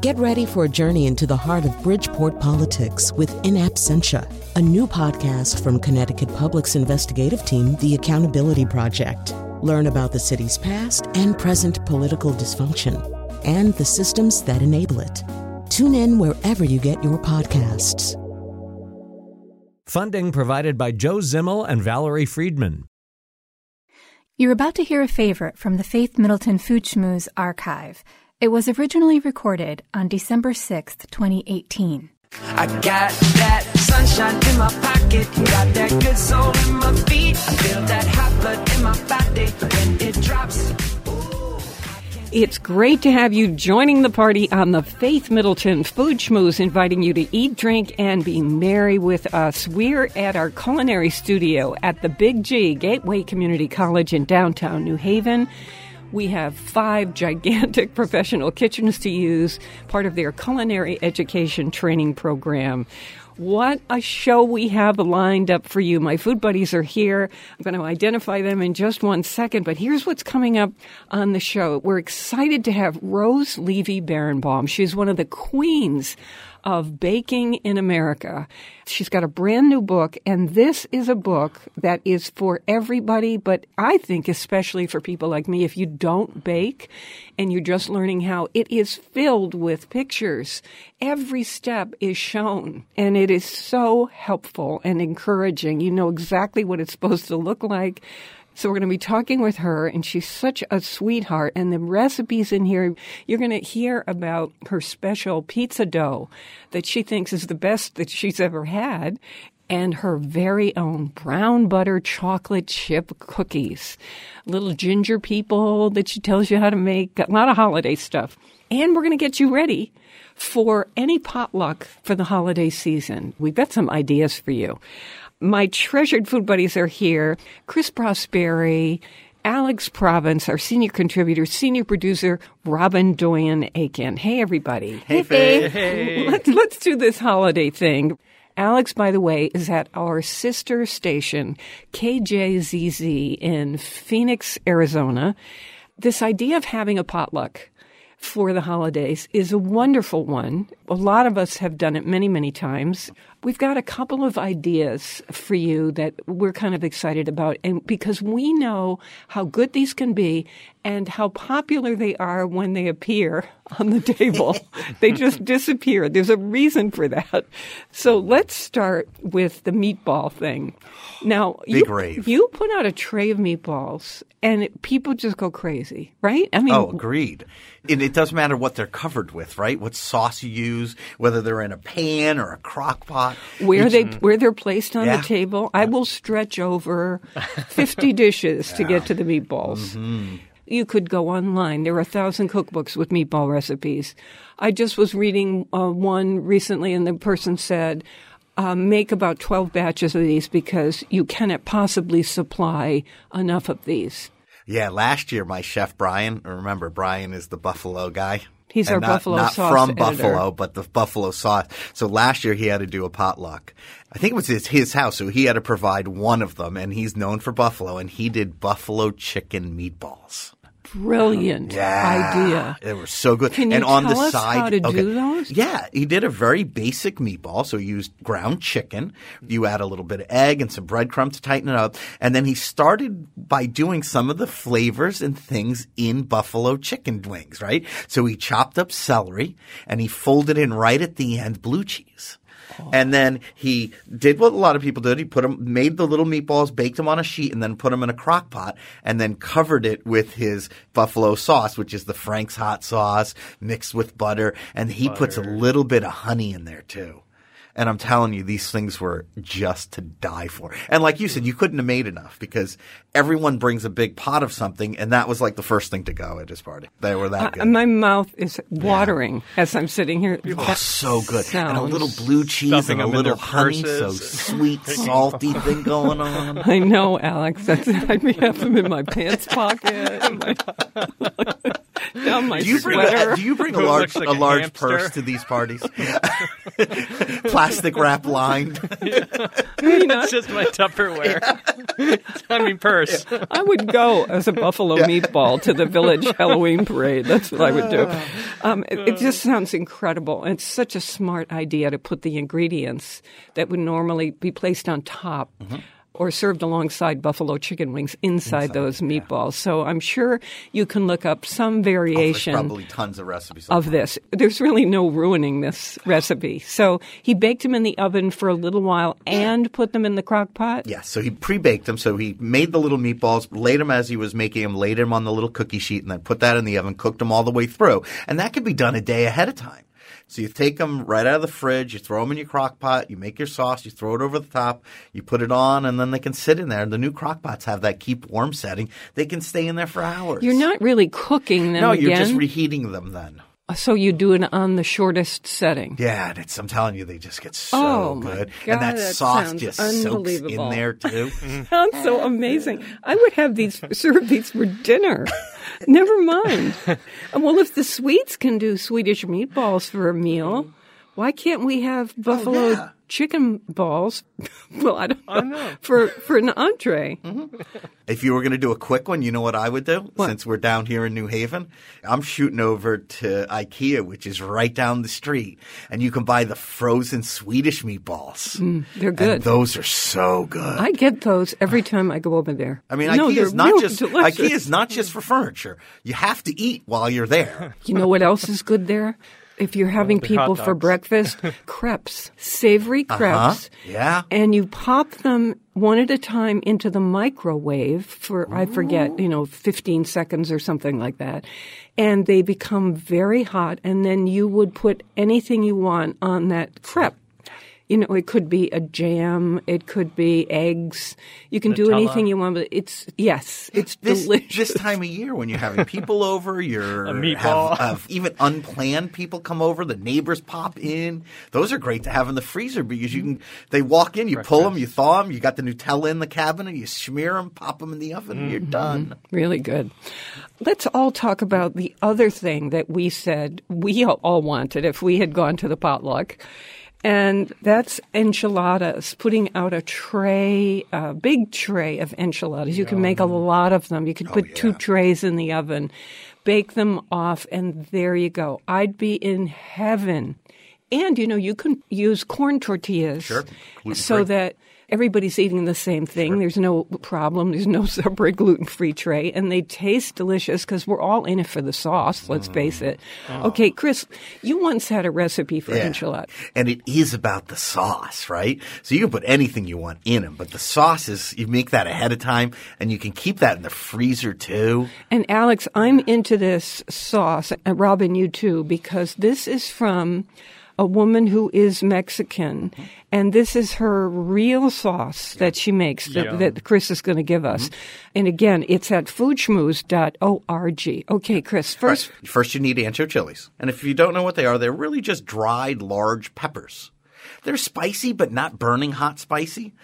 Get ready for a journey into the heart of Bridgeport politics with In Absentia, a new podcast from Connecticut Public's investigative team, The Accountability Project. Learn about the city's past and present political dysfunction and the systems that enable it. Tune in wherever you get your podcasts. Funding provided by Joe Zimmel and Valerie Friedman. You're about to hear a favorite from the Faith Middleton Food Schmooze archive. It was originally recorded on December 6th, 2018. I got that sunshine in my pocket, got that good soul in my feet. I feel that hot blood in my body when it drops. It's great to have you joining the party on the Faith Middleton Food Schmooze, inviting you to eat, drink, and be merry with us. We're at our culinary studio at the Big G Gateway Community College in downtown New Haven. We have five gigantic professional kitchens to use, part of their culinary education training program. What a show we have lined up for you. My food buddies are here. I'm going to identify them in just one second, but here's what's coming up on the show. We're excited to have Rose Levy Beranbaum. She's one of the queens of baking in America. She's got a brand new book, and this is a book that is for everybody, but I think especially for people like me. If you don't bake and you're just learning how, it is filled with pictures. Every step is shown, and it is so helpful and encouraging. You know exactly what it's supposed to look like. So we're going to be talking with her, and she's such a sweetheart. And the recipes in here, you're going to hear about her special pizza dough that she thinks is the best that she's ever had, and her very own brown butter chocolate chip cookies. Little ginger people that she tells you how to make, a lot of holiday stuff. And we're going to get you ready for any potluck for the holiday season. We've got some ideas for you. My treasured food buddies are here. Chris Prosperi, Alex Province, our senior contributor, senior producer, Robin Doyen Aiken. Hey, everybody. Hey, Faye. Hey. Let's, let's do this holiday thing. Alex, by the way, is at our sister station, KJZZ in Phoenix, Arizona. This idea of having a potluck for the holidays is a wonderful one. A lot of us have done it many, many times. We've got a couple of ideas for you that we're kind of excited about. And because we know how good these can be and how popular they are when they appear on the table, they just disappear. There's a reason for that. So let's start with the meatball thing. Now, you, you put out a tray of meatballs and it, people just go crazy, right? I mean, Oh, agreed. And it doesn't matter what they're covered with, right? What sauce you use, whether they're in a pan or a crock pot. Where Each- they where they're placed on Yeah. the table. I will stretch over fifty dishes to get to the meatballs. Mm-hmm. You could go online. There are a thousand cookbooks with meatball recipes. I just was reading uh, one recently, and the person said. Uh, make about 12 batches of these because you cannot possibly supply enough of these. Yeah, last year my chef Brian, remember Brian is the Buffalo guy. He's And our not, Buffalo not sauce from editor. Buffalo, but the Buffalo sauce. So last year he had to do a potluck. I think it was his, his house, so he had to provide one of them, and he's known for Buffalo, and he did buffalo chicken meatballs. Brilliant idea. They were so good. Can you and on tell the us side, how to okay. do those? Yeah, he did a very basic meatball. So he used ground chicken. You add a little bit of egg and some breadcrumbs to tighten it up. And then he started by doing some of the flavors and things in buffalo chicken wings, right? So he chopped up celery and he folded in right at the end blue cheese. Oh. And then he did what a lot of people did. He put them, made the little meatballs, baked them on a sheet, and then put them in a crock pot, and then covered it with his buffalo sauce, which is the Frank's hot sauce mixed with butter. And he puts a little bit of honey in there too. And I'm telling you, these things were just to die for. And like you said, you couldn't have made enough because everyone brings a big pot of something, and that was like the first thing to go at his party. They were that Uh, good. my mouth is watering as I'm sitting here. Oh, That so good. And a little blue cheese Stuffing and a little their honey. So sweet, salty thing going on. I know, Alex. That's, I have them in my pants pocket, my, down my Do you bring sweater. a, do you bring a large like a a large purse to these parties? Plastic wrap lined. it's just my Tupperware. I mean, purse. I would go as a buffalo meatball to the village Halloween parade. That's what I would do. Ah. Um, it, it just ah. sounds incredible. And it's such a smart idea to put the ingredients that would normally be placed on top. Mm-hmm. Or served alongside buffalo chicken wings inside, those meatballs. So I'm sure you can look up some Oh, variation probably tons of recipes of this. There's really no ruining this recipe. So he baked them in the oven for a little while and put them in the crock pot. Yeah, so he pre-baked them. So he made the little meatballs, laid them as he was making them, laid them on the little cookie sheet, and then put that in the oven, cooked them all the way through. And that could be done a day ahead of time. So you take them right out of the fridge, you throw them in your crock pot, you make your sauce, you throw it over the top, you put it on, and then they can sit in there. The new crock pots have that keep warm setting. They can stay in there for hours. You're not really cooking them No, again. you're just reheating them then. So you do it on the shortest setting. Yeah, and it's, I'm telling you, they just get so Oh, good. God, and that, that sauce just soaks in there too. Sounds so amazing. I would have these serve these for dinner. Never mind. Uh, well, if the sweets can do Swedish meatballs for a meal, why can't we have oh, buffalo yeah. Chicken balls? well, I don't know, for for an entree. Mm-hmm. If you were going to do a quick one, you know what I would do? Since we're down here in New Haven, I'm shooting over to IKEA, which is right down the street, and you can buy the frozen Swedish meatballs. Mm, they're good. And those are so good. I get those every time I go over there. I mean, no, IKEA is not just delicious. IKEA is not just for furniture. You have to eat while you're there. You know what else is good there? If you're having people for breakfast, crepes, savory crepes. Yeah. And you pop them one at a time into the microwave for, I forget, you know, 15 seconds or something like that. And they become very hot. And then you would put anything you want on that crepe. You know, it could be a jam, it could be eggs. You can do anything you want, but it's, yes, it's This, delicious. this time of year when you're having people over, you're A meatball. Have, have even unplanned people come over. The neighbors pop in. Those are great to have in the freezer because you can. They walk in, you pull them, you thaw them. You got the Nutella in the cabinet. You smear them, pop them in the oven. Mm-hmm. You're done. Really good. Let's all talk about the other thing that we said we all wanted if we had gone to the potluck. And that's enchiladas, putting out a tray, a big tray of enchiladas. You can make a lot of them. You could oh, put two trays in the oven, bake them off, and there you go. I'd be in heaven. And, you know, you can use corn tortillas Sure. So that everybody's eating the same thing. There's no problem. There's no separate gluten free tray. And they taste delicious because we're all in it for the sauce, let's mm. face it. Oh. Okay, Chris, you once had a recipe for Yeah. enchilada. And it is about the sauce, right? So you can put anything you want in them, but the sauce is, you make that ahead of time and you can keep that in the freezer too. And Alex, I'm into this sauce, and Robin, you too, because this is from a woman who is Mexican, and this is her real sauce that she makes that, Yum. that Chris is going to give us. Mm-hmm. And again, it's at foodschmooze.org. Okay, Chris, first, Right. First, you need ancho chilies. And if you don't know what they are, they're really just dried large peppers. They're spicy, but not burning hot spicy.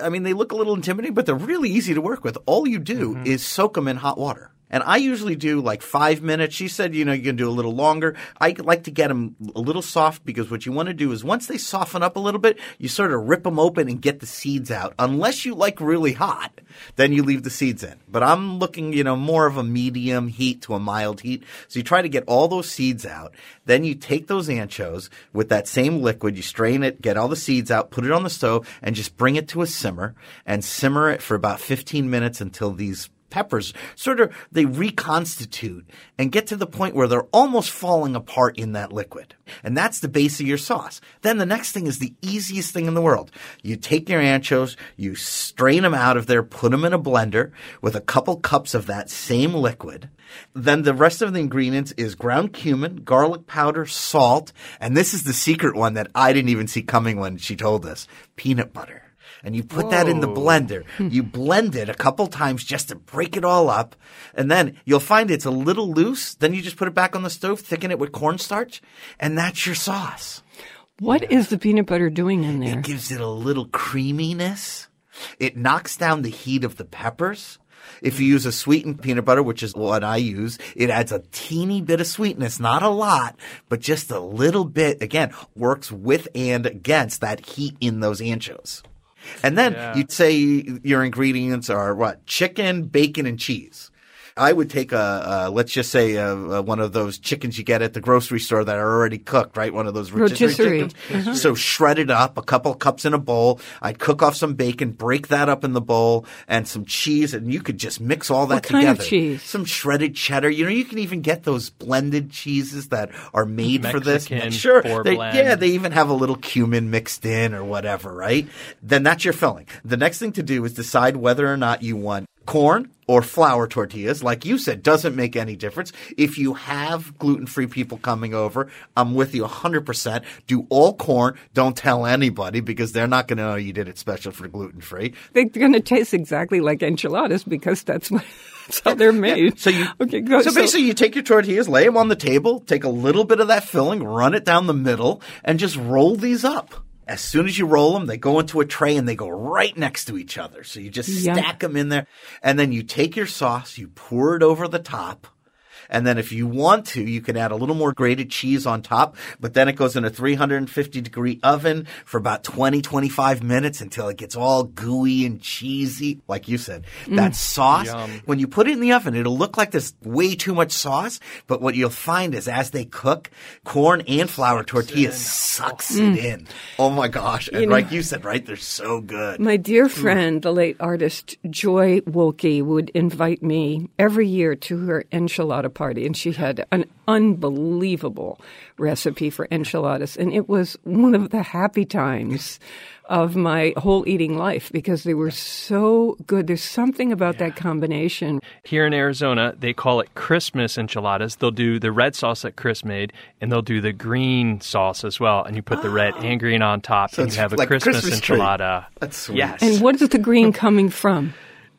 I mean, they look a little intimidating, but they're really easy to work with. All you do mm-hmm. is soak them in hot water. And I usually do like five minutes. She said, you know, you can do a little longer. I like to get them a little soft because what you want to do is once they soften up a little bit, you sort of rip them open and get the seeds out. Unless you like really hot, then you leave the seeds in. But I'm looking, you know, more of a medium heat to a mild heat. So you try to get all those seeds out. Then you take those anchos with that same liquid, you strain it, get all the seeds out, put it on the stove, and just bring it to a simmer and simmer it for about 15 minutes until these peppers sort of they reconstitute and get to the point where they're almost falling apart in that liquid. And that's the base of your sauce. Then the next thing is the easiest thing in the world. You take your anchos, you strain them out of there, put them in a blender with a couple cups of that same liquid. Then the rest of the ingredients is ground cumin, garlic powder, salt, and this is the secret one that I didn't even see coming when she told us, peanut butter and you put that in the blender. Hmm. You blend it a couple times just to break it all up. And then you'll find it's a little loose. Then you just put it back on the stove, thicken it with cornstarch, and that's your sauce. what is the peanut butter doing in there? It gives it a little creaminess. It knocks down the heat of the peppers. If you use a sweetened peanut butter, which is what I use, it adds a teeny bit of sweetness, not a lot, but just a little bit. Again, works with and against that heat in those anchos. And then Yeah. you'd say your ingredients are what? Chicken, bacon, and cheese. I would take a, a let's just say a, a, one of those chickens you get at the grocery store that are already cooked, right? One of those rotisserie, Rotisserie. chickens. Uh-huh. So shred it up, a couple cups in a bowl. I'd cook off some bacon, break that up in the bowl, and some cheese, and you could just mix all that What kind of together. cheese? Some shredded cheddar. You know, you can even get those blended cheeses that are made for this. Mexican Sure, they- blend. yeah, they even have a little cumin mixed in or whatever, right? Then that's your filling. The next thing to do is decide whether or not you want corn or flour tortillas. Like you said, doesn't make any difference. If you have gluten-free people coming over, I'm with you 100%. Do all corn. Don't tell anybody because they're not going to know you did it special for gluten-free. They're going to taste exactly like enchiladas because that's what that's how they're made. So you okay? Go, so, basically, you take your tortillas, lay them on the table, take a little bit of that filling, run it down the middle, and just roll these up. As soon as you roll them, they go into a tray and they go right next to each other. So you just stack them in there, and then you take your sauce, you pour it over the top. And then if you want to, you can add a little more grated cheese on top, but then it goes in a 350 degree oven for about 20, 25 minutes until it gets all gooey and cheesy. Like you said, mm. that sauce, Yum. when you put it in the oven, it'll look like there's way too much sauce, but what you'll find is as they cook, corn and flour tortillas sucks mm. it in. Oh my gosh. And You know- like you said, right? They're so good. My dear mm. friend, the late artist Joy Wilkie, would invite me every year to her enchilada party, and she had an unbelievable recipe for enchiladas, and it was one of the happy times of my whole eating life because they were so good. There's something about that combination. Here in Arizona, they call it Christmas enchiladas. They'll do the red sauce that Chris made, and they'll do the green sauce as well. And you put the red and green on top, So and you have a like Christmas, Christmas enchilada. That's sweet. Yes. And what is the green coming from?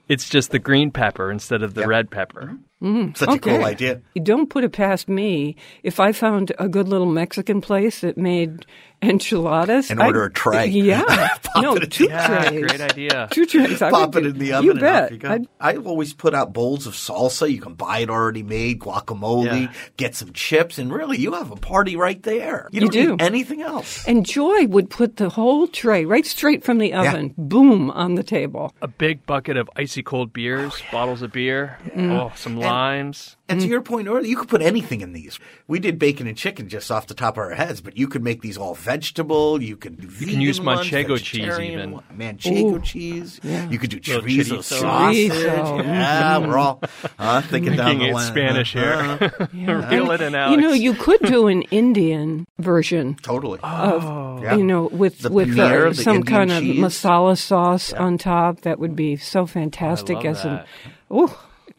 it's just the green pepper instead of the red pepper. Mm-hmm. Mm, Such a cool idea. You don't put it past me. If I found a good little Mexican place that made enchiladas, And order I'd- a tray. Yeah, Pop no, it two the- Yeah, trays. great idea. Two trays. I Pop would it do- in the oven. You and bet. off you go. I'd- I always put out bowls of salsa. You can buy it already made, guacamole, Yeah. get some chips, and really, you have a party right there. You You don't do. need anything else. and Joy would put the whole tray right straight from the oven, boom, on the table. A big bucket of icy cold beers, oh, bottles of beer, mm. oh, some limes. And to Mm. your point earlier, you could put anything in these. We did bacon and chicken just off the top of our heads, but you could make these all vegetable. You could do can vegan use ones, manchego cheese even. one- Manchego cheese. You could do Little chorizo chorizo. sausage. Yeah, we're all uh, thinking down the line. Spanish Uh-huh. here. Reel it in, Alex. You know, you could do an Indian version Totally. of, Yeah. you know, with The with paneer, uh, the some Indian kind of masala sauce on top. That would be so fantastic. love as an, that.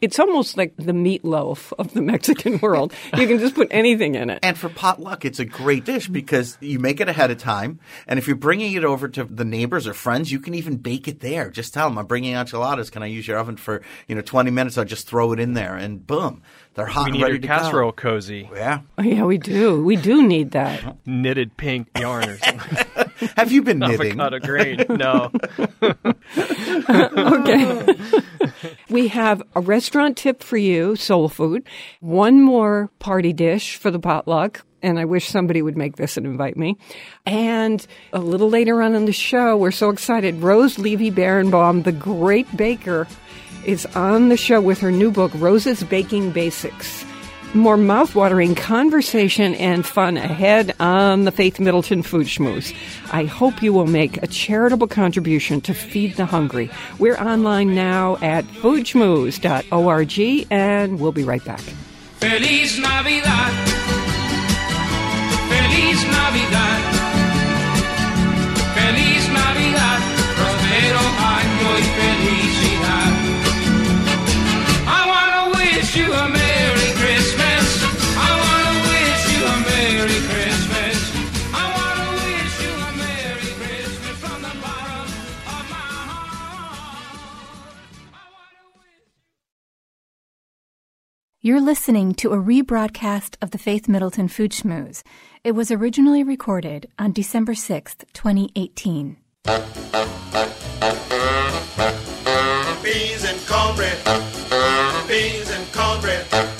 It's almost like the meatloaf of the Mexican world. You can just put anything in it. And for potluck, it's a great dish because you make it ahead of time. And if you're bringing it over to the neighbors or friends, you can even bake it there. Just tell them, I'm bringing enchiladas. Can I use your oven for, you know, 20 minutes? I'll just throw it in there and boom, they're hot we and need ready your to casserole go. cozy, Yeah. Oh, yeah, we do. We do need that. knitted pink yarn or something. Have you been knitting? Avocado grain. No. Okay. we have a restaurant tip for you, soul food. One more party dish for the potluck. And I wish somebody would make this and invite me. And a little later on in the show, we're so excited. Rose Levy Beranbaum, the great baker, is on the show with her new book, Rose's Baking Basics. More mouthwatering conversation and fun ahead on the Faith Middleton Food Schmooze. I hope you will make a charitable contribution to feed the hungry. We're online now at foodschmooze.org and we'll be right back. Feliz Navidad. Feliz Navidad. You're listening to a rebroadcast of the Faith Middleton Food Schmooze. It was originally recorded on December 6th, 2018. Beans and cornbread. Beans and cornbread.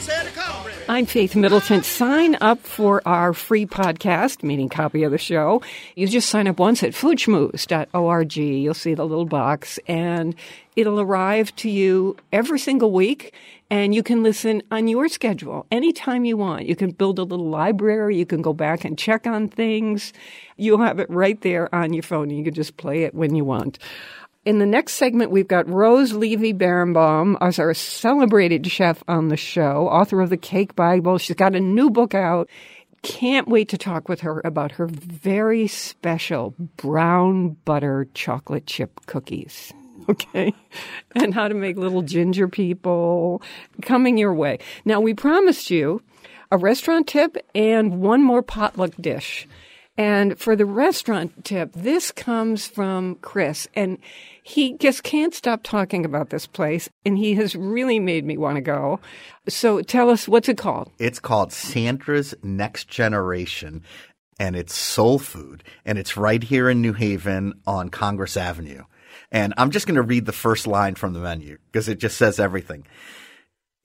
said to cornbread. I'm Faith Middleton. Sign up for our free podcast, meaning copy of the show. You just sign up once at foodschmooze.org. You'll see the little box and it'll arrive to you every single week and you can listen on your schedule anytime you want. You can build a little library. You can go back and check on things. You'll have it right there on your phone and you can just play it when you want. In the next segment, we've got Rose Levy Beranbaum as our celebrated chef on the show, author of the Cake Bible. She's got a new book out. Can't wait to talk with her about her very special brown butter chocolate chip cookies. Okay. And how to make little ginger people coming your way. Now, we promised you a restaurant tip and one more potluck dish. And for the restaurant tip, this comes from Chris, and he just can't stop talking about this place, and he has really made me want to go. So tell us, what's it called? It's called Sandra's Next Generation, and it's soul food, and it's right here in New Haven on Congress Avenue. And I'm just going to read the first line from the menu because it just says everything.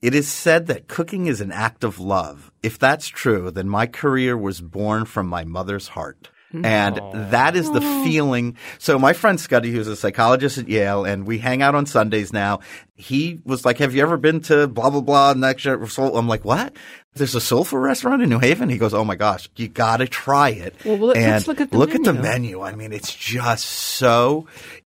It is said that cooking is an act of love. If that's true, then my career was born from my mother's heart. Mm-hmm. And that is the feeling. So my friend Scuddy, who's a psychologist at Yale, and we hang out on Sundays now. He was like, "Have you ever been to blah blah blah next year?" I'm like, "What? There's a soul food restaurant in New Haven?" He goes, "Oh my gosh, you got to try it." Well, let's and look at the look at the menu. menu. I mean, it's just so.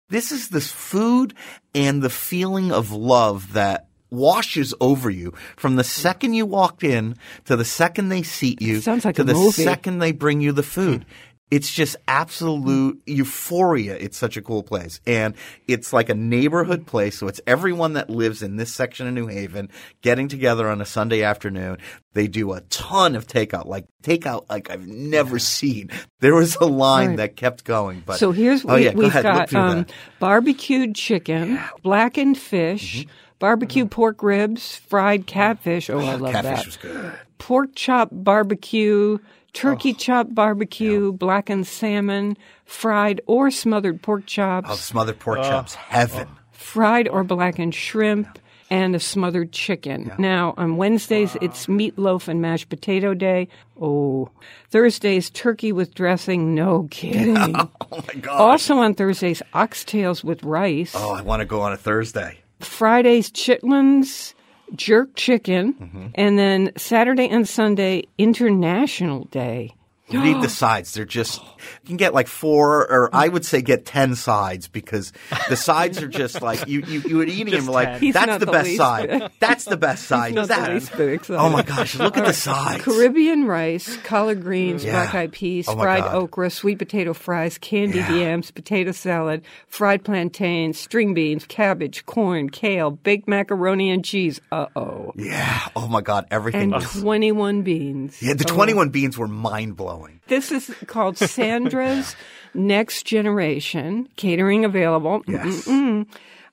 This is this food and the feeling of love that washes over you from the second you walked in to the second they seat you Sounds like to the movie. second they bring you the food. It's just absolute euphoria. It's such a cool place. And it's like a neighborhood place. So it's everyone that lives in this section of New Haven getting together on a Sunday afternoon. They do a ton of takeout, like takeout like I've never seen. There was a line Right. that kept going. But So here's oh we, yeah, go we've ahead, got um. Mm-hmm. barbecued chicken, blackened fish, barbecue uh-huh. pork ribs, fried catfish. Oh, I ah, love Catfish that. was good. Pork chop barbecue, turkey Oh. chop barbecue, blackened salmon, fried or smothered pork chops, Oh, smothered pork oh. chops, heaven. Oh. fried or blackened shrimp, and a smothered chicken. Now, on Wednesdays, it's meatloaf and mashed potato day. Oh, Thursdays, turkey with dressing. No kidding. Oh my god. Also on Thursdays, oxtails with rice. Oh, I want to go on a Thursday. Fridays, chitlins, jerk chicken, Mm-hmm. and then Saturday and Sunday, International Day. You need the sides. They're just you can get like four, or I would say get ten sides because the sides are just like you you, you would eat them like He's that's the, the best side. That's the best side. not the That- least bit excited. Oh my gosh! Look at the sides. Caribbean rice, collard greens, Yeah. black eyed peas, Oh fried God. okra, sweet potato fries, candied Yeah. yams, potato salad, fried plantains, string beans, cabbage, corn, kale, baked macaroni and cheese. Uh oh. Yeah. Oh my God! Everything And was. 21 beans. Yeah, the Oh. twenty-one beans were mind blowing. This is called Sandra's Next Generation. Catering available. Yes. Mm-mm.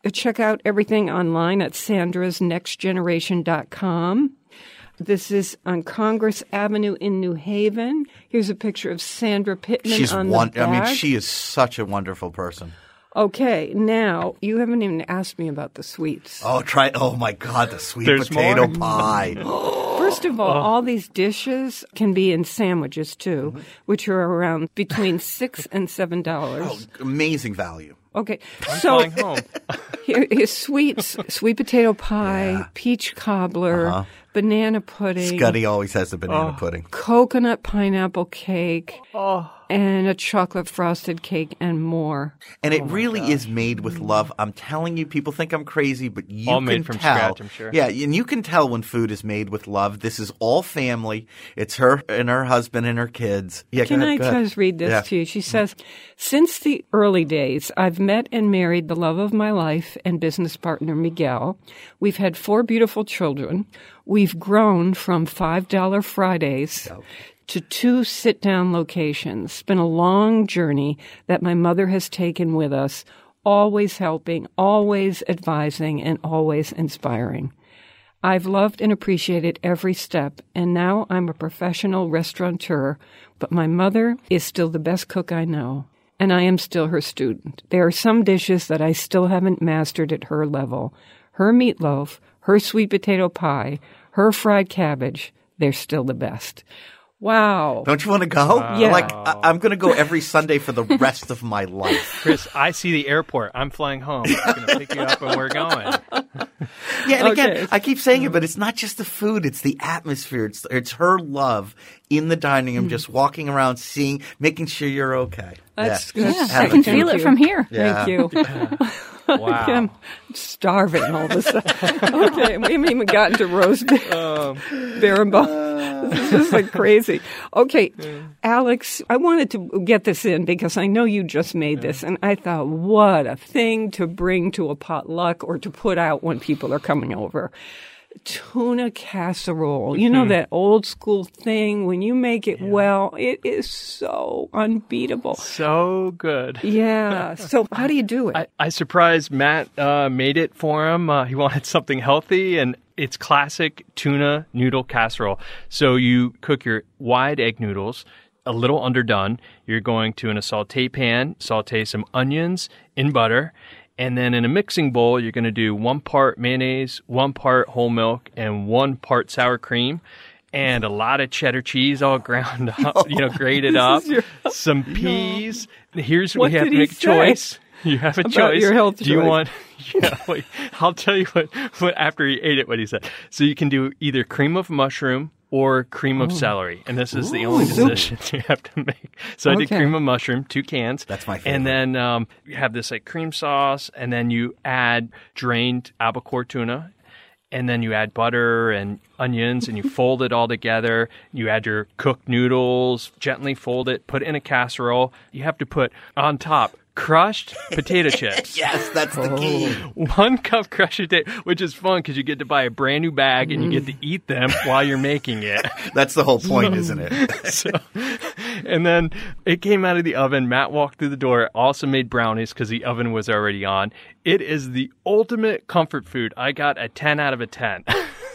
Uh, check out everything online at sandrasnextgeneration.com. This is on Congress Avenue in New Haven. Here's a picture of Sandra Pittman She's on one. the I mean, she is such a wonderful person. Okay, now you haven't even asked me about the sweets. Oh, try! Oh my God, the sweet There's potato more? pie. First of all, all these dishes can be in sandwiches too, Mm-hmm. which are around between six and seven dollars. Oh, amazing value. Okay, I'm so home. Here, here's sweets: sweet potato pie, Yeah. peach cobbler, Uh-huh. banana pudding, Scuddy always has the banana pudding. coconut pineapple cake, Oh, and a chocolate frosted cake, and more. And it oh really is made with love. I'm telling you, people think I'm crazy, but you All can made from tell. scratch, I'm sure. Yeah, and you can tell when food is made with love. This is all family. It's her and her husband and her kids. Yeah, Can ahead, I just read this Yeah. to you? She says, Since the early days, I've I've met and married the love of my life and business partner, Miguel. We've had four beautiful children. We've grown from $5 Fridays to two sit down locations. It's been a long journey that my mother has taken with us, always helping, always advising, and always inspiring. I've loved and appreciated every step, and now I'm a professional restaurateur, but my mother is still the best cook I know, and I am still her student. There are some dishes that I still haven't mastered at her level. Her meatloaf, her sweet potato pie, her fried cabbage, they're still the best. Wow. Don't you want to go? Yeah. Like I- I'm going to go every Sunday for the rest of my life. Chris, I see the airport. I'm flying home. I'm going to pick you up and we're going. Yeah, and Okay. again, I keep saying it, but it's not just the food; it's the atmosphere. It's it's her love in the dining room, just walking around, seeing, making sure you're okay. That's yeah. good. Yeah, I can feel it from here. Yeah. Thank you. Wow. I'm starving all of a sudden. okay, we haven't even gotten to roast Um, bear and bone. This is like crazy. Okay, Alex, I wanted to get this in because I know you just made this, and I thought, what a thing to bring to a potluck or to put out when people are coming over. Tuna casserole. You Mm-hmm. know that old school thing when you make it well, it is so unbeatable. so good. Yeah. So how do you do it? I, I surprised Matt uh, made it for him. Uh, he wanted something healthy, and it's classic tuna noodle casserole. So you cook your wide egg noodles a little underdone. You're going to in a saute pan saute some onions in butter. And then in a mixing bowl, you're going to do one part mayonnaise, one part whole milk, and one part sour cream, and a lot of cheddar cheese all ground up, you know, grated up, some peas. Here's What we have to make a choice. You have a choice. your health do you want? Yeah, wait. I'll tell you what. What after he ate it, what he said. So you can do either cream of mushroom or cream of celery, and this is the only decision you have to make. So I did cream of mushroom, two cans. That's my favorite. And then um, you have this like cream sauce, and then you add drained albacore tuna. And then you add butter and onions and you fold it all together. You add your cooked noodles, gently fold it, put it in a casserole. You have to put on top crushed potato chips. Yes, that's the key. Oh. One cup crushed potato, which is fun because you get to buy a brand new bag and you get to eat them while you're making it. That's the whole point, isn't it? so, and then it came out of the oven. Matt walked through the door. Also made brownies because the oven was already on. It is the ultimate comfort food. I got a ten out of a ten.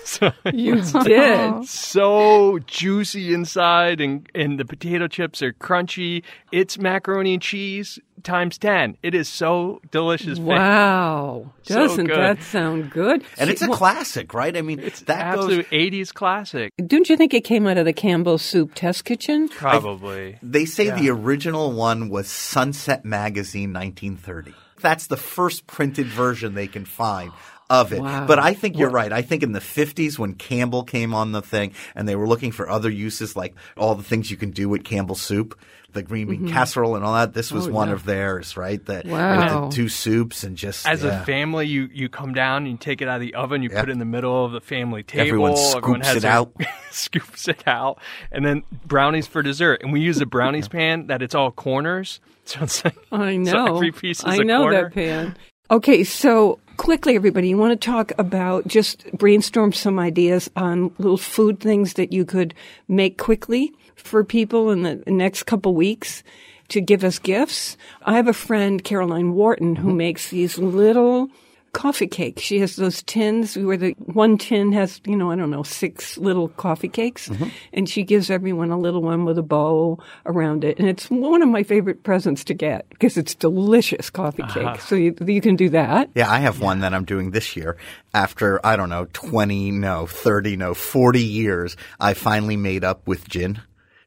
so you did. so juicy inside, and and the potato chips are crunchy. It's macaroni and cheese times ten. It is so delicious. Wow. So Doesn't good. that sound good? And it's a Well, classic, right? I mean, It's that goes. absolute '80s classic. Don't you think it came out of the Campbell Soup test kitchen? Probably. They say the original one was Sunset Magazine 1930. That's the first printed version they can find of it. Wow. But I think you're right. I think in the 50s when Campbell came on the thing and they were looking for other uses like all the things you can do with Campbell soup, the green bean mm-hmm. casserole and all that, this was Oh, one yeah. of theirs, right? The, Wow. With the two soups and just As yeah. a family, you, you come down and you take it out of the oven, you Yep. put it in the middle of the family table. Everyone scoops has it their- out. scoops it out. And then brownies for dessert. And we use a brownies pan that it's all corners. So it's like, I so know. every piece is I a know corner. that pan. Okay, so quickly, everybody, you want to talk about just brainstorm some ideas on little food things that you could make quickly for people in the next couple weeks to give us gifts. I have a friend, Caroline Wharton, who mm-hmm. makes these little coffee cake. She has those tins where the one tin has, you know, I don't know, six little coffee cakes. Mm-hmm. And she gives everyone a little one with a bow around it. And it's one of my favorite presents to get because it's delicious coffee uh-huh. cake. So you, you can do that. Yeah, I have one that I'm doing this year. After, I don't know, 20, no, 30, no, 40 years, I finally made up with gin.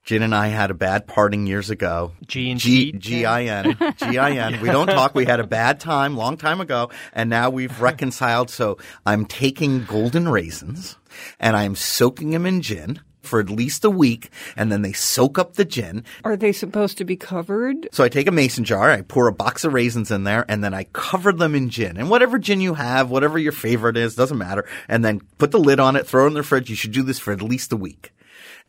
Gin and I had a bad parting years ago. G and G G? G I N G I N. We don't talk. We had a bad time long time ago, and now we've reconciled. So I'm taking golden raisins and I'm soaking them in gin for at least a week, and then they soak up the gin. Are they supposed to be covered? So I take a mason jar, I pour a box of raisins in there, and then I cover them in gin. And whatever gin you have, whatever your favorite is, doesn't matter. And then put the lid on it, throw it in the fridge. You should do this for at least a week.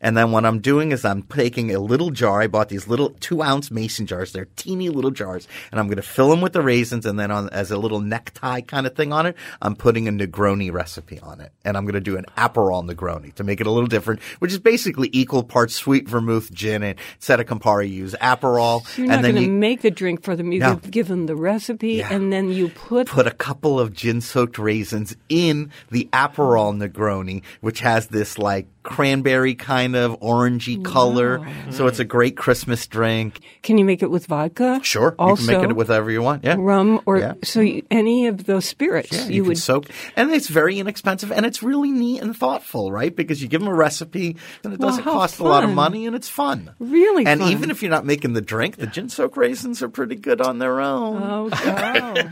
And then what I'm doing is I'm taking a little jar. I bought these little two ounce mason jars. They're teeny little jars. And I'm going to fill them with the raisins. And then on, as a little necktie kind of thing on it, I'm putting a Negroni recipe on it. And I'm going to do an Aperol Negroni to make it a little different, which is basically equal parts sweet vermouth, gin, and instead of Campari, you use Aperol. You're and not going to you make the drink for them. You No. give them the recipe, Yeah. and then you put, put a couple of gin soaked raisins in the Aperol Negroni, which has this like cranberry kind of orangey color. So it's a great Christmas drink. Can you make it with vodka? Sure. Also, you can make it with whatever you want. Yeah. rum or Yeah. so you, any of those spirits Yeah, you, you can would. soak, and it's very inexpensive, and it's really neat and thoughtful, right? Because you give them a recipe, and it doesn't how cost a lot of money, and it's fun. Really and fun. even if you're not making the drink, the gin soaked raisins are pretty good on their own. Oh, oh,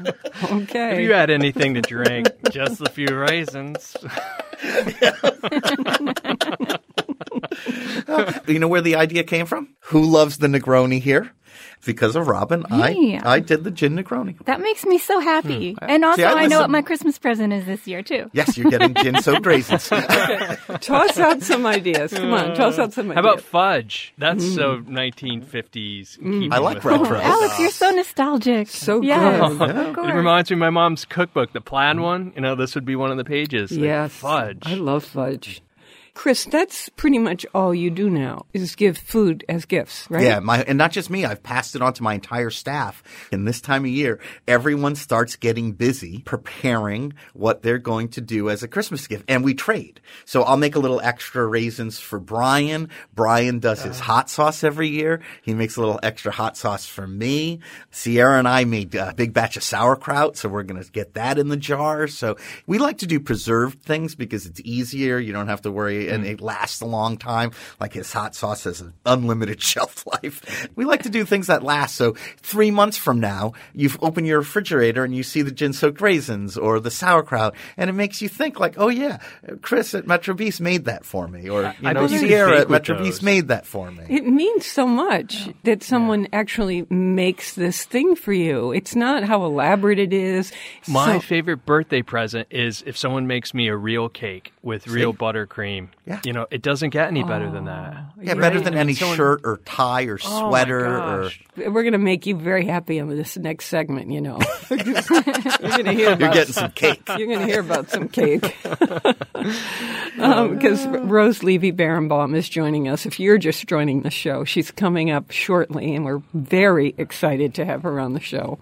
okay. If you had anything to drink, just a few raisins. You know where the idea came from? Who loves the Negroni here? Because of Robin, Me. I I did the gin Negroni. That makes me so happy. Hmm. And also, I I, know what my Christmas present is this year, too. Yes, you're getting gin soaked raisins. toss out some ideas. Come on, toss out some ideas. How about fudge? That's hmm. so 1950s. Hmm. keeping I like with red all crust. Alex, you're so nostalgic. So yes, good. of course. It reminds me of my mom's cookbook, the plaid hmm. one. You know, this would be one of the pages. like, fudge. I love fudge. Chris, that's pretty much all you do now is give food as gifts, right? Yeah, my and not just me. I've passed it on to my entire staff. And this time of year, everyone starts getting busy preparing what they're going to do as a Christmas gift, and we trade. So I'll make a little extra raisins for Brian. Brian does his uh. hot sauce every year. He makes a little extra hot sauce for me. Sierra and I made a big batch of sauerkraut, so we're going to get that in the jar. So we like to do preserved things because it's easier. You don't have to worry, and it lasts a long time. Like his hot sauce has an unlimited shelf life. We like to do things that last. So three months from now, you open your refrigerator and you see the gin soaked raisins or the sauerkraut, and it makes you think like, oh yeah, Chris at Metro Bis made that for me, or you I know, bet you Sierra at with Metro those. Beast made that for me. It means so much that someone actually makes this thing for you. It's not how elaborate it is. My So- favorite birthday present is if someone makes me a real cake with real buttercream. Yeah. You know, it doesn't get any better than that. Yeah, better than any Someone- shirt or tie or Oh, my sweater or gosh. We're going to make you very happy in this next segment, you know. You're going to hear about you're getting some cake. You're going to hear about some cake. Um, because Rose Levy Beranbaum is joining us. If you're just joining the show, she's coming up shortly, and we're very excited to have her on the show.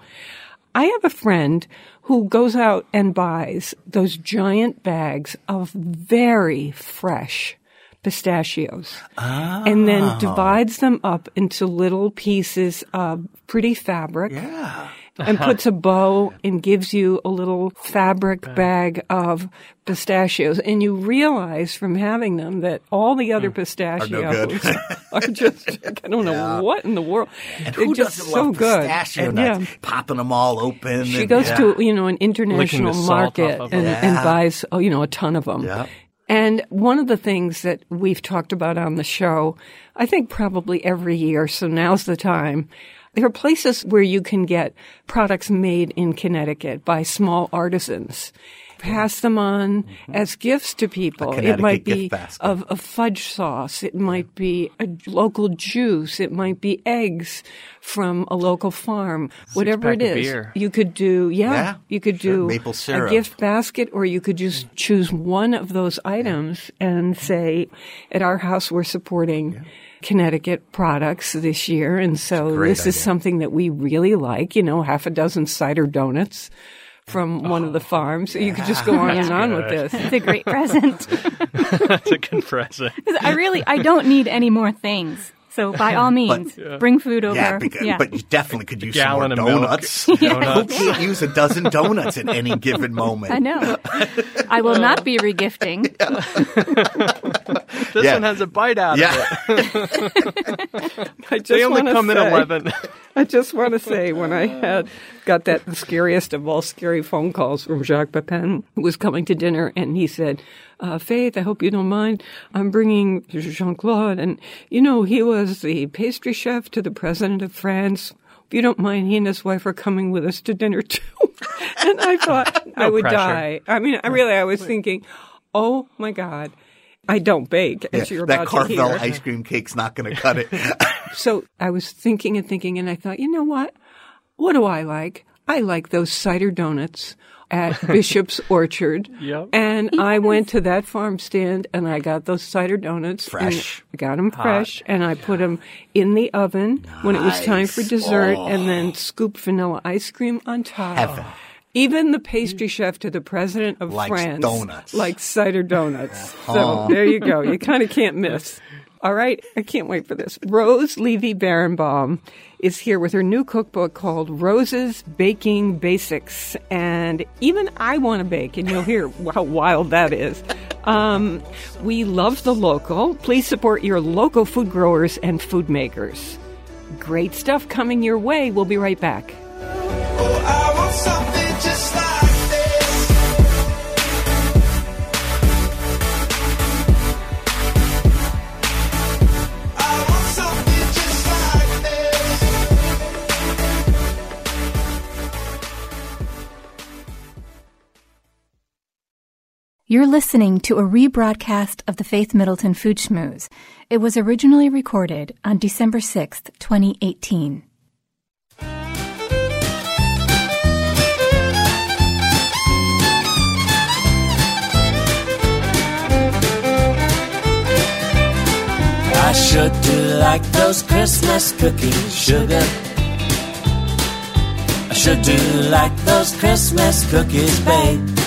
I have a friend who goes out and buys those giant bags of very fresh pistachios and then oh. divides them up into little pieces of pretty fabric Yeah. And puts a bow and gives you a little fabric bag of pistachios. And you realize from having them that all the other hmm. pistachios are, good. are just, I don't know what in the world. And They're who just doesn't so love good. And, yeah. Popping them all open. She and- goes yeah. to, you know, an international market of and, and buys, oh, you know, a ton of them. Yeah. And one of the things that we've talked about on the show, I think probably every year, so now's the time. There are places where you can get products made in Connecticut by small artisans. Pass them on as gifts to people. It might be of a fudge sauce. It might be a local juice. It might be eggs from a local farm. Whatever it is, beer. you could do. Yeah, Yeah, you could sure. do Maple a gift basket, or you could just choose one of those items and say, at our house, we're supporting Connecticut products this year. And so this is something that we really like, you know, half a dozen cider donuts from one of the oh, farms. You could just go on and on with this. It's a great present. That's a good present. I really, I don't need any more things. So by all means, bring food over. Yeah, because, but you definitely could use some more of donuts. Donuts. Who can't use a dozen donuts at any given moment? I know. I will not be regifting. This Yeah. one has a bite out of it. I just They only wanna come in say- 11. I just want to say when I had got that the scariest of all scary phone calls from Jacques Pepin, who was coming to dinner, and he said, uh, "Faith, I hope you don't mind. I'm bringing Jean Claude, and you know he was the pastry chef to the president of France." If you don't mind, he and his wife are coming with us to dinner too. and I thought I would pressure. die. I mean, I really, I was thinking, oh my God. I don't bake, as Yeah, you're that about to hear. ice cream cake's not going to cut it. So I was thinking and thinking, and I thought, you know what? What do I like? I like those cider donuts at Bishop's Orchard. Yep. And I went to that farm stand and I got those cider donuts. Fresh. I got them fresh and I put them in the oven when it was time for dessert Oh. and then oh. scooped vanilla ice cream on top. Heaven. Even the pastry chef to the president of Likes France donuts. likes cider donuts. So there you go. You kind of can't miss. All right, I can't wait for this. Rose Levy Beranbaum is here with her new cookbook called Rose's Baking Basics. And even I want to bake, and you'll hear how wild that is. Um, we love the local. Please support your local food growers and food makers. Great stuff coming your way. We'll be right back. I You're listening to a rebroadcast of the Faith Middleton Food Schmooze. It was originally recorded on December 6th, 2018. I should do like those Christmas cookies, sugar. I should do like those Christmas cookies, babe.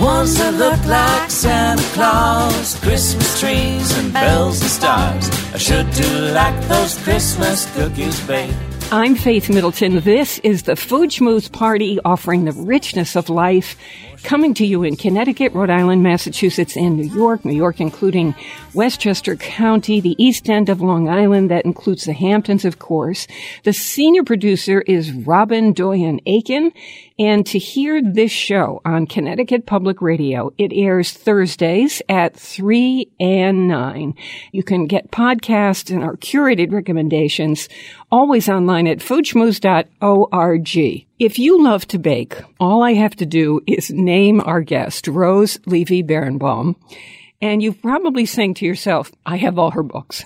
Ones that look like Santa Claus, Christmas trees and bells and stars. I should do like those Christmas cookies, babe. I'm Faith Middleton. This is the Food Schmooze Party offering the richness of life. Coming to you in Connecticut, Rhode Island, Massachusetts, and New York. New York including Westchester County, the east end of Long Island. That includes the Hamptons, of course. The senior producer is Robin Doyen Aiken. And to hear this show on Connecticut Public Radio, it airs Thursdays at 3 and 9. You can get podcasts and our curated recommendations always online at foodschmooze.org. If you love to bake, all I have to do is name our guest, Rose Levy Beranbaum. And you've probably saying to yourself, I have all her books.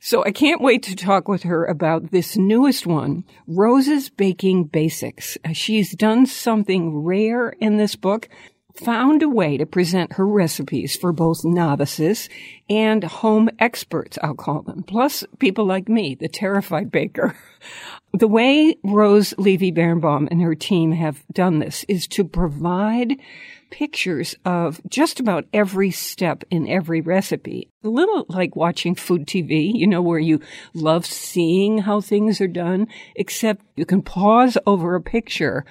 So I can't wait to talk with her about this newest one, Rose's Baking Basics. Uh, She's done something rare in this book, found a way to present her recipes for both novices and home experts, I'll call them, plus people like me, the terrified baker. The way Rose Levy Beranbaum and her team have done this is to provide pictures of just about every step in every recipe. A little like watching food TV, you know, where you love seeing how things are done, except you can pause over a picture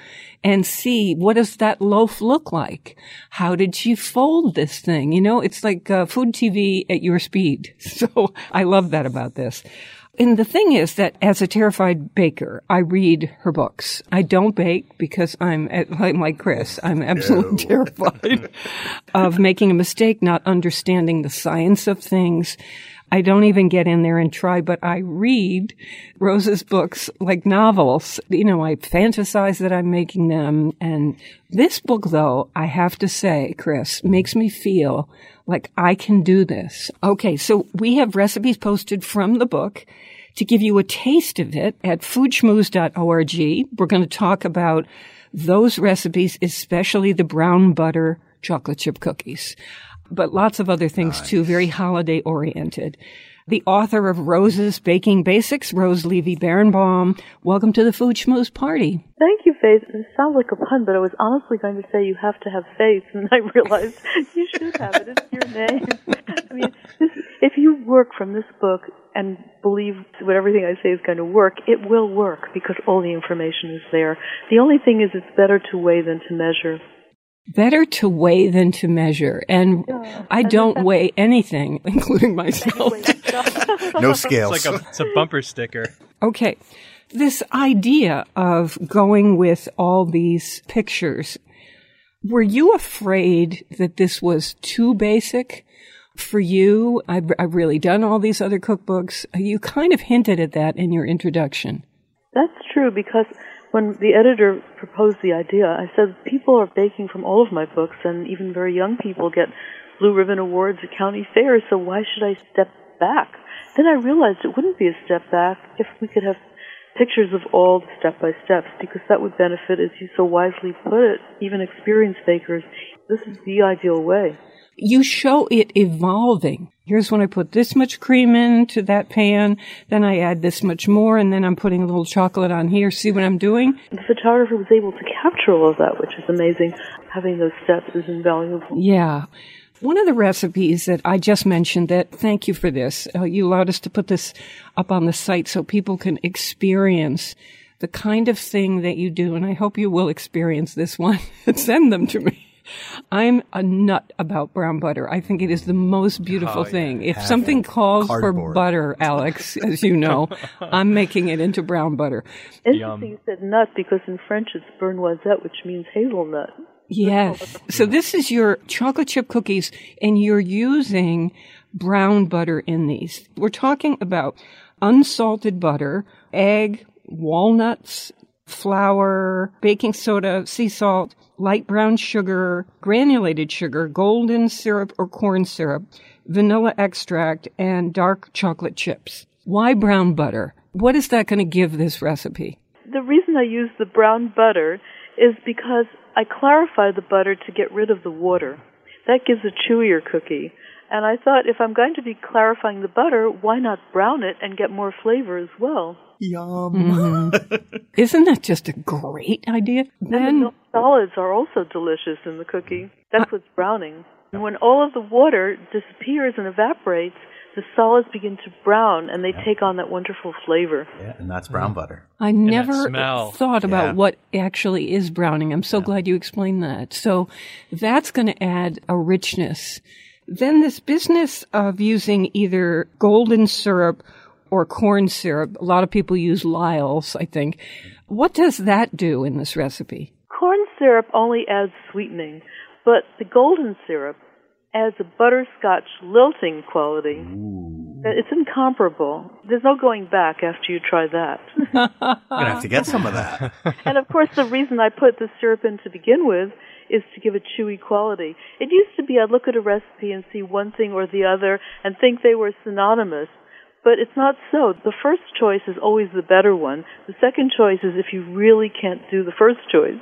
and see what does that loaf look like? How did she fold this thing? You know, it's like uh, food TV at your speed. So I love that about this. And the thing is that as a terrified baker, I read her books. I don't bake because I'm at, like, like Chris. I'm absolutely terrified of making a mistake, not understanding the science of things. I don't even get in there and try, but I read Rose's books like novels. You know, I fantasize that I'm making them. And this book, though, I have to say, Chris, makes me feel like I can do this. Okay. So we have recipes posted from the book to give you a taste of it at foodschmooze.org. We're going to talk about those recipes, especially the brown butter chocolate chip cookies, but lots of other things too, very holiday oriented. The author of Rose's Baking Basics, Rose Levy Beranbaum. Welcome to the Food Schmooze Party. Thank you, Faith. It sounds like a pun, but I was honestly going to say you have to have faith, and I realized you should have it. It's your name. I mean, this, if you work from this book and believe what everything I say is going to work, it will work because all the information is there. The only thing is it's better to weigh than to measure. Better to weigh than to measure. And I don't weigh anything, including myself. No scales. It's like a, it's a bumper sticker. Okay. This idea of going with all these pictures, were you afraid that this was too basic for you? I've, I've really done all these other cookbooks. You kind of hinted at that in your introduction. That's true because when the editor proposed the idea, I said people are baking from all of my books, and even very young people get Blue Ribbon Awards at county fairs, so why should I step back? Then I realized it wouldn't be a step back if we could have pictures of all the step by steps, because that would benefit, as you so wisely put it, even experienced bakers. This is the ideal way. You show it evolving. Here's when I put this much cream into that pan, then I add this much more, and then I'm putting a little chocolate on here. See what I'm doing? The photographer was able to capture all of that, which is amazing. Having those steps is invaluable. Yeah. One of the recipes that I just mentioned that, thank you for this. Uh, you allowed us to put this up on the site so people can experience the kind of thing that you do. And I hope you will experience this one and send them to me. I'm a nut about brown butter. I think it is the most beautiful Oh, yeah. thing. If Have something it. calls for butter, Alex, as you know, I'm making it into brown butter. Interesting you said nut because in French it's beurre noisette, which means hazelnut. Yes. So this is your chocolate chip cookies and you're using brown butter in these. We're talking about unsalted butter, egg, walnuts, flour, baking soda, sea salt, light brown sugar, granulated sugar, golden syrup or corn syrup, vanilla extract, and dark chocolate chips. Why brown butter? What is that going to give this recipe? The reason I use the brown butter is because I clarify the butter to get rid of the water. That gives a chewier cookie. And I thought if I'm going to be clarifying the butter, why not brown it and get more flavor as well? Yum. Mm-hmm. Isn't that just a great idea? And Then the milk solids are also delicious in the cookie. That's what's browning. And when all of the water disappears and evaporates, the solids begin to brown and they take on that wonderful flavor. Yeah, and that's brown mm-hmm. butter. I never thought about Yeah. what actually is browning. I'm so glad you explained that. So that's going to add a richness. Then this business of using either golden syrup or corn syrup, a lot of people use Lyle's, I think. What does that do in this recipe? Corn syrup only adds sweetening, but the golden syrup adds a butterscotch lilting quality. It's incomparable. There's no going back after you try that. You're gonna have to get some of that. and of course, the reason I put the syrup in to begin with is to give a chewy quality. It used to be I'd look at a recipe and see one thing or the other and think they were synonymous. But it's not so. The first choice is always the better one. The second choice is if you really can't do the first choice.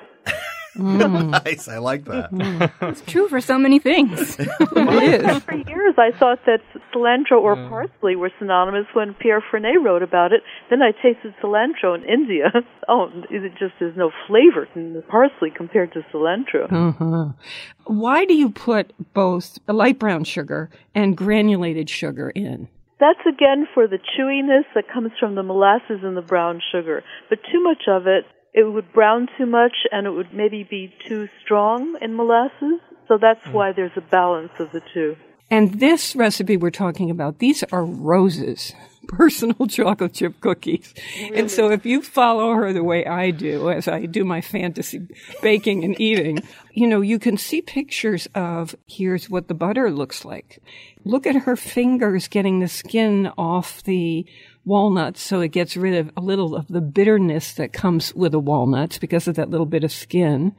Mm. nice. I like that. Mm-hmm. It's true for so many things. It is. For years, I thought that cilantro or mm. parsley were synonymous when Pierre Fernet wrote about it. Then I tasted cilantro in India. Oh, it just there's no flavor in the parsley compared to cilantro. Uh-huh. Why do you put both light brown sugar and granulated sugar in? That's again for the chewiness that comes from the molasses and the brown sugar. But too much of it, it would brown too much and it would maybe be too strong in molasses. So that's hmm. why there's a balance of the two. And this recipe we're talking about, these are roses, personal chocolate chip cookies. And so if you follow her the way I do, as I do my fantasy baking and eating, you know, you can see pictures of here's what the butter looks like. Look at her fingers getting the skin off the walnuts so it gets rid of a little of the bitterness that comes with the walnuts because of that little bit of skin.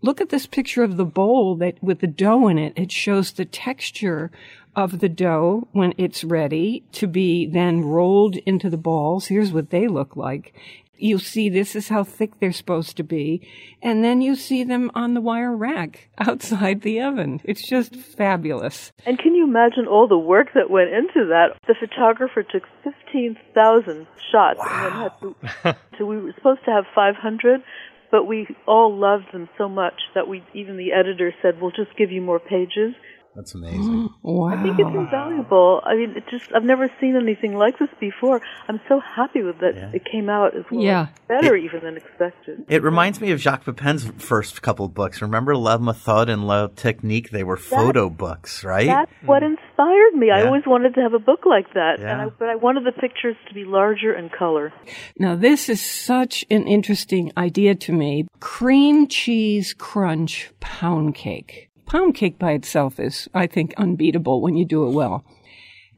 Look at this picture of the bowl that with the dough in it. It shows the texture of the dough when it's ready to be then rolled into the balls. Here's what they look like. You see this is how thick they're supposed to be. And then you see them on the wire rack outside the oven. It's just fabulous. And can you imagine all the work that went into that? The photographer took 15,000 shots and then had to, so we were supposed to have 500, but we all loved them so much that we, even the editor said, we'll just give you more pages. That's amazing. Wow. I think it's invaluable. I mean, it just, I've never seen anything like this before. I'm so happy with that it came out as well. Yeah. Better even than expected. It reminds me of Jacques Pepin's first couple of books. Remember La Méthode and La Technique? They were photo books, right? That's what hmm. inspired me. I always wanted to have a book like that, Yeah. and I, but I wanted the pictures to be larger in color. Now, this is such an interesting idea to me. Cream cheese crunch pound cake. Pound cake by itself is, I think, unbeatable when you do it well.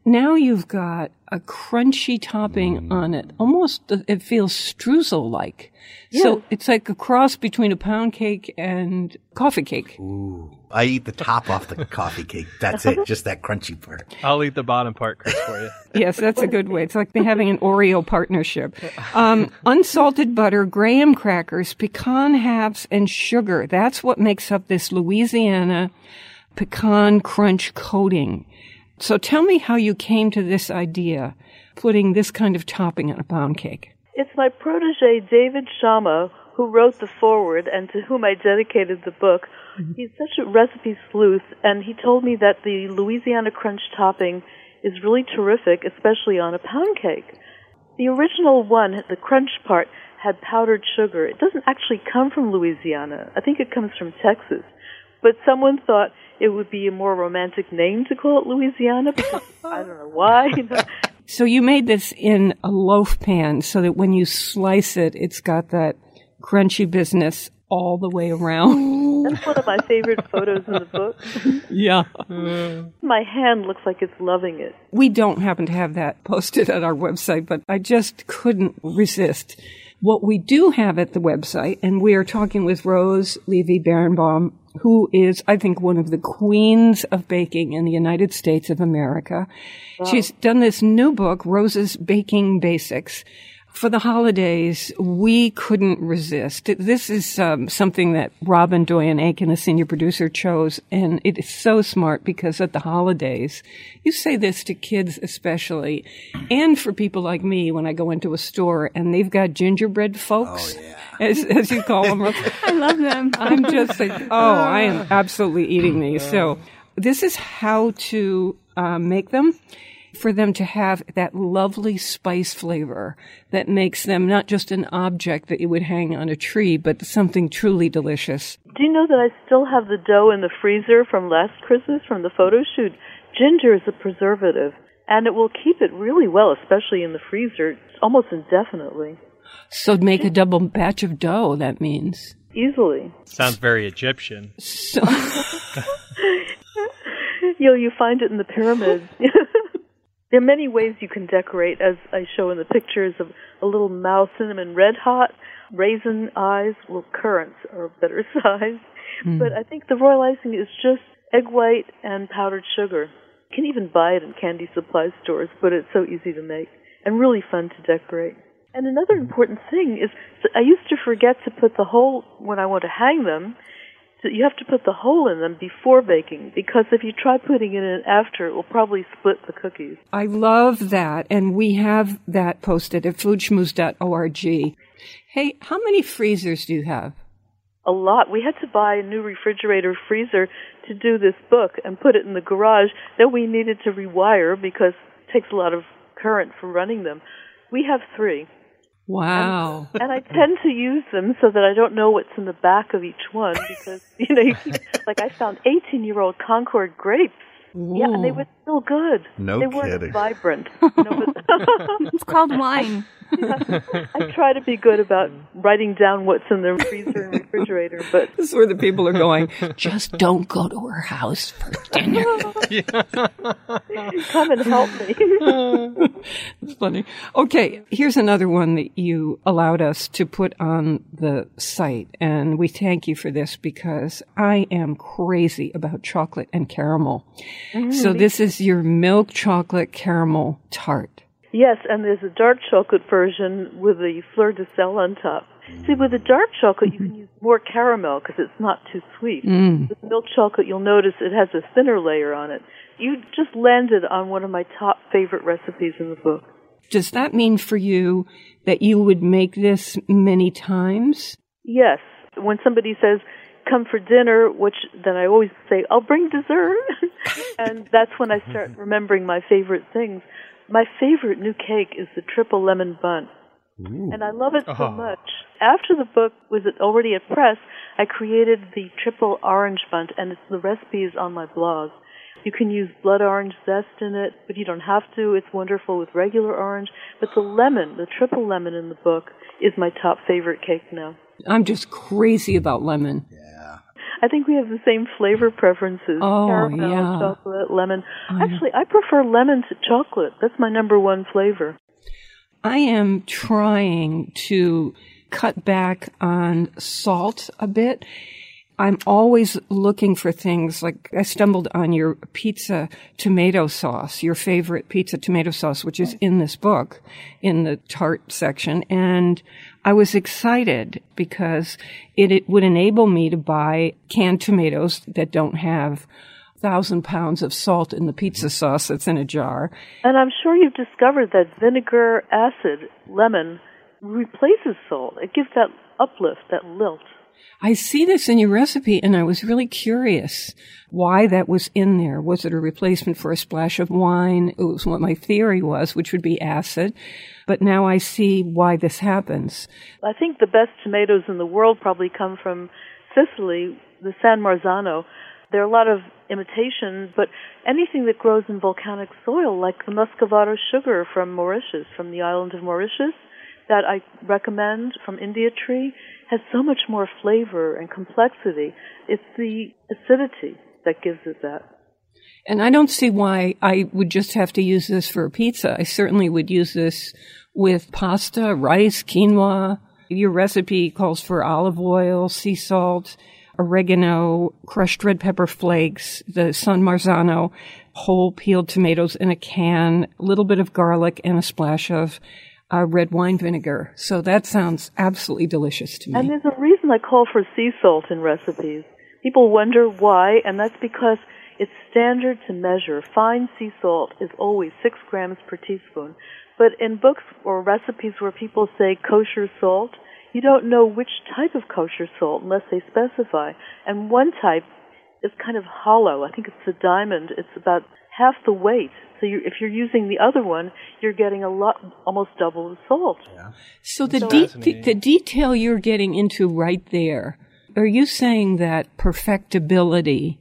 Now you've got a crunchy topping on it. Almost, it feels streusel like. Yeah. So it's like a cross between a pound cake and coffee cake. Ooh. I eat the top off the coffee cake. That's it. Just that crunchy part. I'll eat the bottom part, Chris, for you. Yes, that's a good way. It's like they're having an Oreo partnership. Um, unsalted butter, graham crackers, pecan halves, and sugar. That's what makes up this Louisiana pecan crunch coating. So tell me how you came to this idea, putting this kind of topping on a pound cake. It's my protege, David Shamah, who wrote the foreword and to whom I dedicated the book. Mm-hmm. He's such a recipe sleuth, and he told me that the Louisiana Crunch topping is really terrific, especially on a pound cake. The original one, the crunch part, had powdered sugar. It doesn't actually come from Louisiana. I think it comes from Texas. But someone thought it would be a more romantic name to call it Louisiana because I don't know why. You know. So you made this in a loaf pan so that when you slice it, it's got that crunchy business all the way around. That's one of my favorite photos in the book. yeah. Mm. My hand looks like it's loving it. We don't happen to have that posted on our website, but I just couldn't resist. What we do have at the website, and we are talking with Rose Levy Beranbaum, who is, I think, one of the queens of baking in the United States of America. She's done this new book, Rose's Baking Basics. For the holidays, we couldn't resist. This is um, something that Robin Doyen Aiken, the senior producer, chose, and it is so smart because at the holidays, you say this to kids especially, and for people like me when I go into a store and they've got gingerbread folks, as, as you call them. I love them. I'm just like, oh, I am absolutely eating these. So this is how to uh, make them for them to have that lovely spice flavor that makes them not just an object that you would hang on a tree, but something truly delicious. Do you know that I still have the dough in the freezer from last Christmas from the photo shoot? Ginger is a preservative, and it will keep it really well, especially in the freezer, almost indefinitely. So make a double batch of dough, that means. Easily. Sounds very Egyptian. So, you know, you find it in the pyramids. there are many ways you can decorate, as I show in the pictures of a little mouse cinnamon red hot, raisin eyes, well, currants are a better size. Hmm. But I think the royal icing is just egg white and powdered sugar. You can even buy it in candy supply stores, but it's so easy to make and really fun to decorate. And another important thing is I used to forget to put the hole when I want to hang them. So you have to put the hole in them before baking because if you try putting it in after, it will probably split the cookies. I love that, and we have that posted at foodschmooze.org. Hey, how many freezers do you have? A lot. We had to buy a new refrigerator freezer to do this book and put it in the garage. Then we needed to rewire because it takes a lot of current for running them. We have three. Wow. and I tend to use them so that I don't know what's in the back of each one because you know, you keep, like I found 18-year-old Concord grapes. Yeah, and they were still good. No they weren't kidding. vibrant. No, but It's called wine. I try to be good about writing down what's in the freezer and refrigerator, but This is where the people are going. Just don't go to her house for dinner. come and help me. It's funny. Okay, here's another one that you allowed us to put on the site, and we thank you for this because I am crazy about chocolate and caramel. Mm, so this is your milk chocolate caramel tart. Yes, and there's a dark chocolate version with the fleur de sel on top. See, with the dark chocolate, you can use more caramel because it's not too sweet. Mm. With milk chocolate, you'll notice it has a thinner layer on it. You just landed on one of my top favorite recipes in the book. Does that mean for you that you would make this many times? Yes, when somebody says, come for dinner, which then I always say, I'll bring dessert. and that's when I start remembering my favorite things. My favorite new cake is the triple lemon bun. And I love it so uh-huh. much. After the book was already at press, I created the triple orange bun, and it's, the recipe is on my blog. You can use blood orange zest in it, but you don't have to. It's wonderful with regular orange. But the lemon, the triple lemon in the book, is my top favorite cake now. I'm just crazy about lemon. Yeah. I think we have the same flavor preferences. Oh, Caramel, yeah. chocolate, lemon. Oh, know. Actually, I prefer lemon to chocolate. That's my number one flavor. I am trying to cut back on salt a bit. I'm always looking for things like I stumbled on your pizza tomato sauce, your favorite pizza tomato sauce, which is in this book in the tart section. And I was excited because it, it would enable me to buy canned tomatoes that don't have thousand pounds of salt in the pizza sauce that's in a jar. And I'm sure you've discovered that vinegar, acid, lemon replaces salt. It gives that uplift, that lilt. I see this in your recipe and I was really curious why that was in there. Was it a replacement for a splash of wine? It was what my theory was, which would be acid. But now I see why this happens. I think the best tomatoes in the world probably come from Sicily, the San Marzano. There are a lot of imitations, but anything that grows in volcanic soil, like the muscovado sugar from Mauritius, from the island of Mauritius, that I recommend from India tree, has so much more flavor and complexity. It's the acidity that gives it that. And I don't see why I would just have to use this for a pizza. I certainly would use this with pasta, rice, quinoa. Your recipe calls for olive oil, sea salt, oregano, crushed red pepper flakes, the San Marzano, whole peeled tomatoes in a can, a little bit of garlic, and a splash of uh, red wine vinegar. So that sounds absolutely delicious to me. And there's a reason I call for sea salt in recipes. People wonder why, and that's because it's standard to measure. Fine sea salt is always six grams per teaspoon. But in books or recipes where people say kosher salt, you don't know which type of kosher salt unless they specify. And one type is kind of hollow. I think it's a diamond. It's about half the weight. So you, if you're using the other one, you're getting a lot, almost double the salt. So the, So- de- the the detail you're getting into right there, are you saying that perfectibility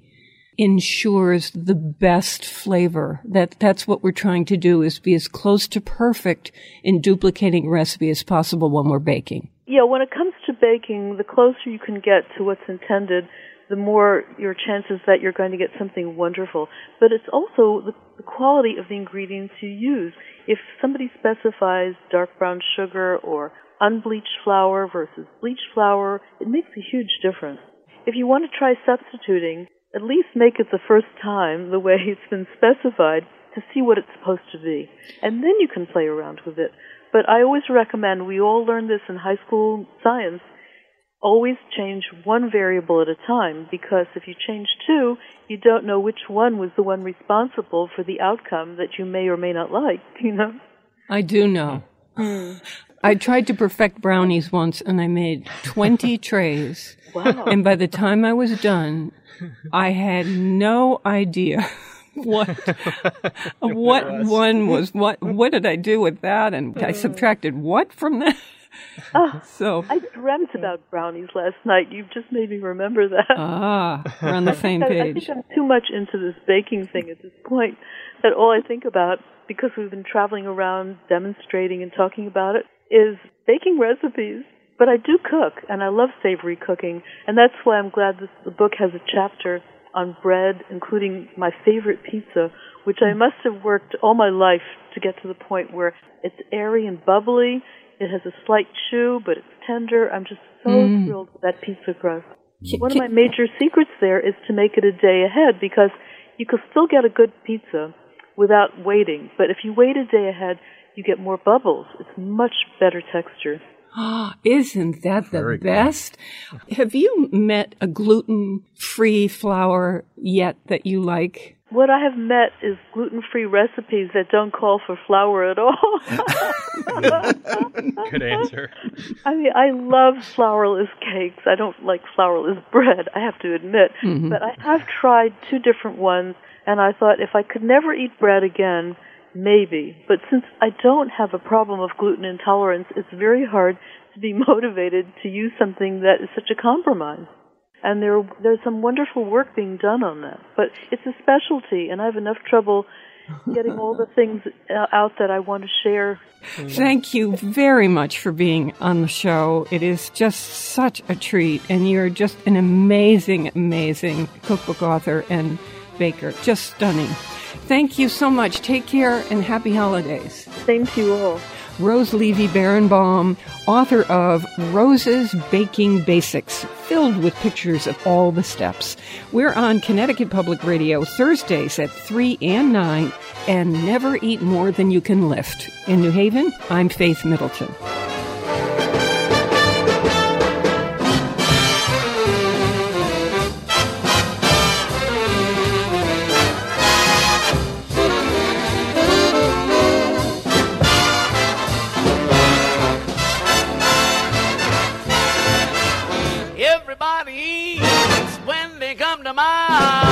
ensures the best flavor? That that's what we're trying to do is be as close to perfect in duplicating a recipe as possible when we're baking. Yeah, when it comes to baking, the closer you can get to what's intended, the more your chances that you're going to get something wonderful. But it's also the, the quality of the ingredients you use. If somebody specifies dark brown sugar or unbleached flour versus bleached flour, it makes a huge difference. If you want to try substituting, at least make it the first time the way it's been specified to see what it's supposed to be. And then you can play around with it. But I always recommend, we all learned this in high school science, always change one variable at a time because if you change two, you don't know which one was the one responsible for the outcome that you may or may not like, you know? I do know. Hmm. I tried to perfect brownies once and I made 20 trays. Wow. And by the time I was done, I had no idea what what one was what what did I do with that and I hmm. subtracted what from that? Oh, So I dreamt about brownies last night. You've just made me remember that. ah, we're on the same I- I page. think I'm too much into this baking thing at this point that all I think about, because we've been traveling around demonstrating and talking about it, is baking recipes. But I do cook, and I love savory cooking, and that's why I'm glad this the book has a chapter on bread, including my favorite pizza, which I must have worked all my life to get to the point where it's airy and bubbly. It has a slight chew, but it's tender. I'm just so Mm. thrilled with that pizza crust. One of my major secrets there is to make it a day ahead because you can still get a good pizza without waiting. But if you wait a day ahead, you get more bubbles. It's much better texture. Ah, isn't that the best? Have you met a gluten-free flour yet that you like? What I have met is gluten-free recipes that don't call for flour at all. Good answer. I mean, I love flourless cakes. I don't like flourless bread, I have to admit. Mhm. But I have tried two different ones, and I thought if I could never eat bread again, maybe. But since I don't have a problem of gluten intolerance, it's very hard to be motivated to use something that is such a compromise. And there, there's some wonderful work being done on that. But it's a specialty, and I have enough trouble getting all the things uh, out that I want to share. Thank you very much for being on the show. It is just such a treat, and you're just an amazing, amazing cookbook author and baker. Just stunning. Thank you so much. Take care and happy holidays. Same to you all. Rose Levy Beranbaum, author of Rose's Baking Basics, filled with pictures of all the steps. We're on Connecticut Public Radio Thursdays at 3 and 9, and never eat more than you can lift. In New Haven, I'm Faith Middleton. Everybody